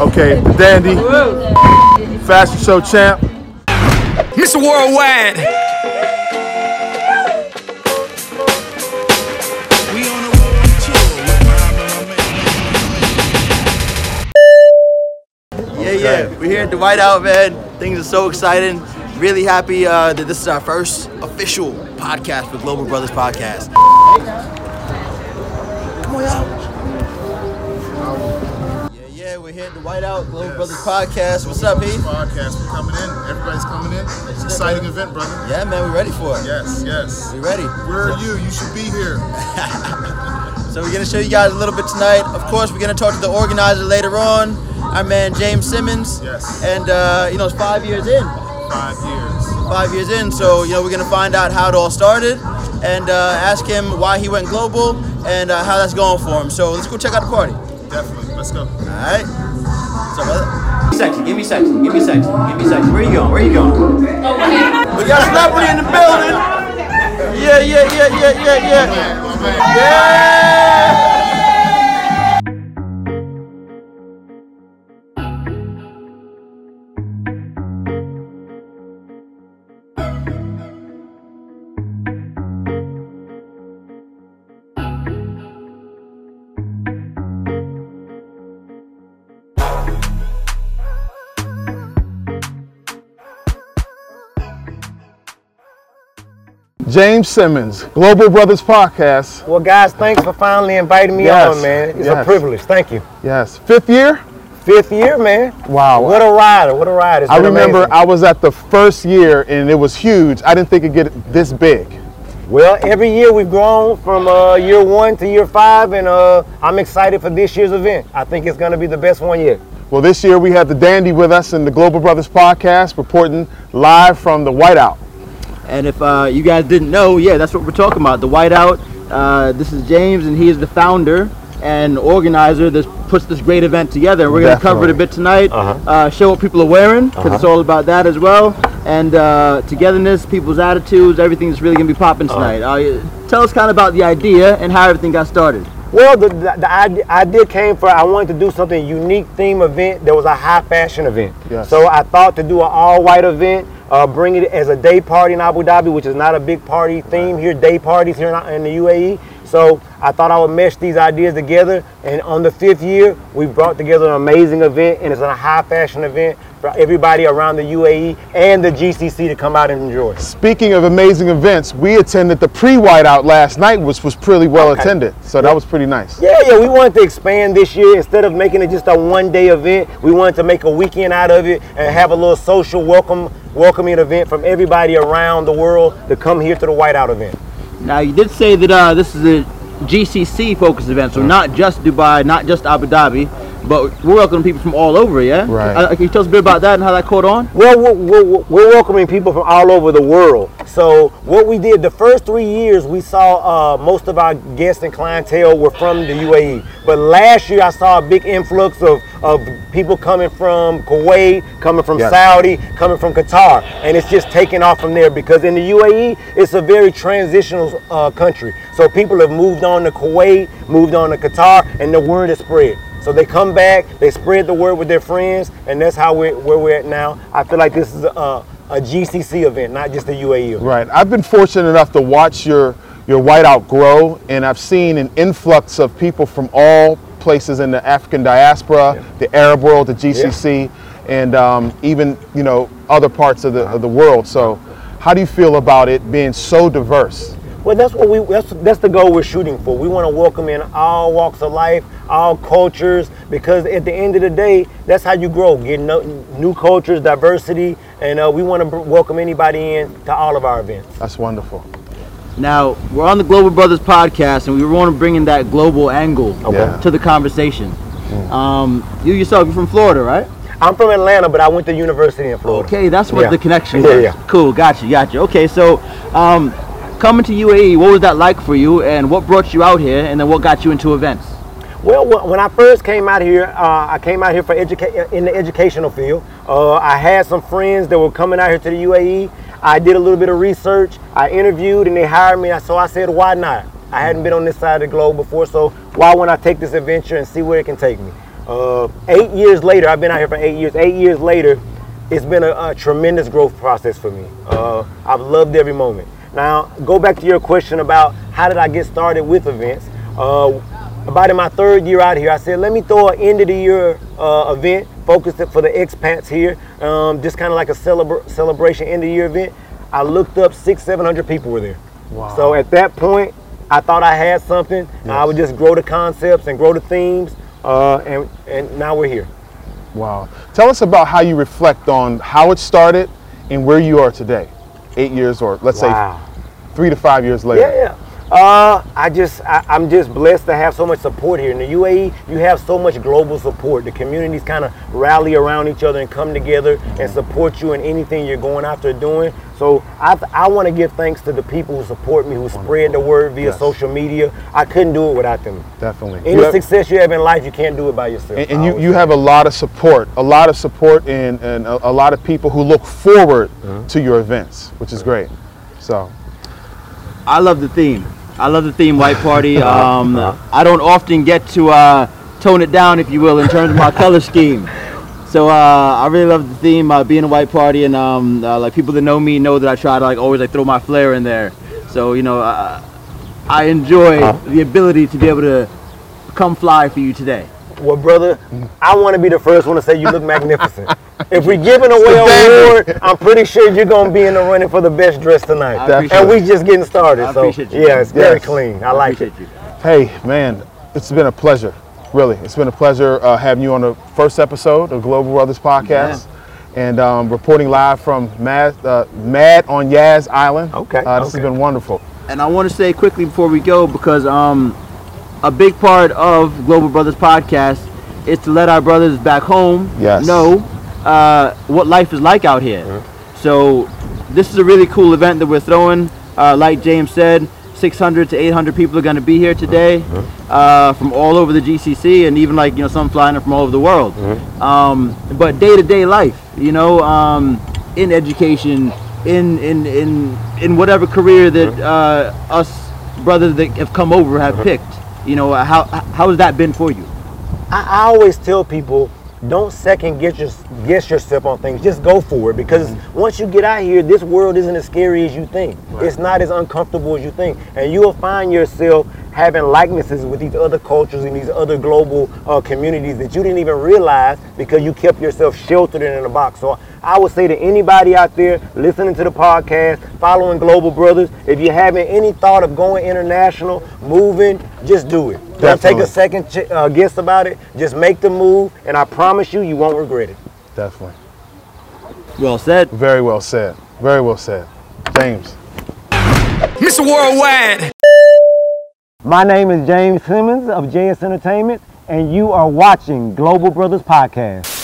Okay, the dandy, fashion show champ. Mr. Worldwide. Yeah, yeah. We're here at the Whiteout, man. Things are so exciting. Really happy uh, that this is our first official podcast for Global Brothers Podcast. Come on, y'all. We're here at the Whiteout Global Brothers Podcast. What's up, Heath? Podcast. We're coming in. Everybody's coming in. It's an exciting event, brother. Yeah, man. We're ready for it. Yes, yes. We ready? Where are you? You should be here. So we're gonna show you guys a little bit tonight. Of course, we're gonna talk to the organizer later on, our man James Simmons. Yes. And uh, you know, it's five years in. Five years. Five years in. So you know, we're gonna find out how it all started, and uh, ask him why he went global and uh, how that's going for him. So let's go check out the party. Definitely. Let's go. All right. What's up, brother? Sexy. Give me sexy. Give me sexy. Give me sexy. Where you going? Where you going? We got a celebrity in the building. Yeah, yeah, yeah, yeah, yeah, yeah. Man, my man. Yeah. James Simmons, Global Brothers Podcast. Well, guys, thanks for finally inviting me Yes, on, man. It's yes. a privilege. Thank you. Yes, fifth year. Fifth year, man. Wow. What a ride! What a ride! It's I remember amazing. I was at the first year and it was huge. I didn't think it'd get this big. well, every year we've grown from uh, year one to year five, and uh, I'm excited for this year's event. I think it's going to be the best one yet. Well, this year we have the dandy with us in the Global Brothers Podcast, reporting live from the Whiteout. And if uh, you guys didn't know, yeah, that's what we're talking about. The Whiteout. Uh, this is James, and he is the founder and organizer that puts this great event together. We're going to cover it a bit tonight. Uh-huh. Uh, show what people are wearing because it's all about that as well. And uh, togetherness, people's attitudes, everything's really going to be popping tonight. Uh, tell us kind of about the idea and how everything got started. Well, the, the, the idea, idea came for I wanted to do something unique theme event that was a high fashion event. Yes. So I thought to do an all white event, uh, bring it as a day party in Abu Dhabi, which is not a big party theme here, day parties here in, the UAE. So I thought I would mesh these ideas together, and on the fifth year, we brought together an amazing event, and it's a high fashion event for everybody around the UAE and the GCC to come out and enjoy. Speaking of amazing events, we attended the pre-Whiteout last night, which was pretty well Okay. attended. So that was pretty nice. Yeah, yeah, we wanted to expand this year. Instead of making it just a one day event, we wanted to make a weekend out of it and have a little social welcome welcoming event from everybody around the world to come here to the Whiteout event. Now, you did say that uh, this is a GCC focused event, so not just Dubai, not just Abu Dhabi, but we're welcoming people from all over, yeah? Right. Uh, can you tell us a bit about that and how that caught on? Well, we're, we're, we're welcoming people from all over the world. So what we did the first three years, we saw uh, most of our guests and clientele were from the UAE. But last year, I saw a big influx of, of people coming from Kuwait, coming from Yes. Saudi, coming from Qatar, and it's just taking off from there because in the UAE, it's a very transitional uh, country. So people have moved on to Kuwait, moved on to Qatar, and the word is spread. So they come back, they spread the word with their friends, and that's how we're where we're at now. I feel like this is a, a GCC event, not just a UAE. Right. I've been fortunate enough to watch your your whiteout grow, and I've seen an influx of people from all places in the African diaspora, the Arab world, the GCC, and um, even you know other parts of the of the world. So, how do you feel about it being so diverse? Well, that's what we that's that's the goal we're shooting for. We want to welcome in all walks of life, all cultures, because at the end of the day, that's how you grow. Get no, new cultures, diversity, and uh, we want to welcome anybody in to all of our events. That's wonderful. Now, we're on the Global Brothers podcast, and we want to bring in that global angle Okay. to the conversation. Um, you yourself, you're from Florida, right? I'm from Atlanta, but I went to university in Florida. Okay, that's what Yeah. the connection Yeah, was. yeah. Cool, gotcha, gotcha. Okay, so um, coming to UAE, what was that like for you, and what brought you out here, and then what got you into events? Well, when I first came out here, uh, I came out here for educa- in the educational field. Uh, I had some friends that were coming out here to the UAE. I did a little bit of research. I interviewed, and they hired me. So I said, why not? I hadn't been on this side of the globe before, so why wouldn't I take this adventure and see where it can take me? Uh, eight years later, I've been out here for eight years. Eight years later, it's been a, a tremendous growth process for me. Uh, I've loved every moment. Now, go back to your question about how did I get started with events. Uh, about in my third year out here, I said, let me throw an end of the year uh, event, focused for the expats here, um, just kind of like a celebra- celebration end of year event. I looked up six, seven hundred people were there. Wow. So at that point, I thought I had something. and I would just grow the concepts and grow the themes, uh, and and now we're here. Wow. Tell us about how you reflect on how it started and where you are today, eight years or let's Wow. say three to five years later. Yeah, yeah. Uh, I just, I, I'm just blessed to have so much support here in the UAE. You have so much global support. The communities kind of rally around each other and come together and support you in anything you're going after doing. So I, I want to give thanks to the people who support me, who spread the word via Yes. social media. I couldn't do it without them. Definitely. Any You have- success you have in life, you can't do it by yourself. and, and you, you have a lot of support, a lot of support and, and a, a lot of people who look forward to your events, which is great. So, I love the theme. I love the theme White Party. Um, I don't often get to uh, tone it down, if you will, in terms of my color scheme. So uh, I really love the theme, uh, being a White Party, and um, uh, like people that know me know that I try to like always like throw my flair in there. So you know, uh, I enjoy the ability to be able to come fly for you today. Well, brother, I want to be the first one to say you look magnificent. if we're giving away an standard. award, I'm pretty sure you're gonna be in the running for the best dress tonight. I and we it. just getting started. I so appreciate you. yeah, it's very Yes. clean. I like it. you. hey, man, it's been a pleasure. Really, it's been a pleasure uh, having you on the first episode of Global Brothers Podcast. And um, reporting live from Mad, uh, Mad on Yas Island. Okay, Uh, this okay. has been wonderful. And I want to say quickly before we go, because um, a big part of Global Brothers podcast is to let our brothers back home Yes. know uh, what life is like out here. So this is a really cool event that we're throwing. Uh, like James said, 600 to 800 people are going to be here today uh, from all over the GCC, and even like you know some flying in from all over the world. Um, but day to day life, you know, um, in education, in in in in whatever career that uh, us brothers that have come over have picked. You know, how how has that been for you? I, I always tell people, don't second guess, your, guess yourself on things. Just go for it because mm-hmm. once you get out here, this world isn't as scary as you think. It's not as uncomfortable as you think, and you will find yourself having likenesses with these other cultures and these other global uh, communities that you didn't even realize because you kept yourself sheltered in a box. So I would say to anybody out there listening to the podcast, following Global Brothers, if you're having any thought of going international, moving, just do it. Don't take a second ch- uh, guess about it. Just make the move, and I promise you, you won't regret it. Definitely. Well said. Very well said. Very well said. James. Mr. Worldwide. My name is James Simmons of JS Entertainment, and you are watching Global Brothers Podcast.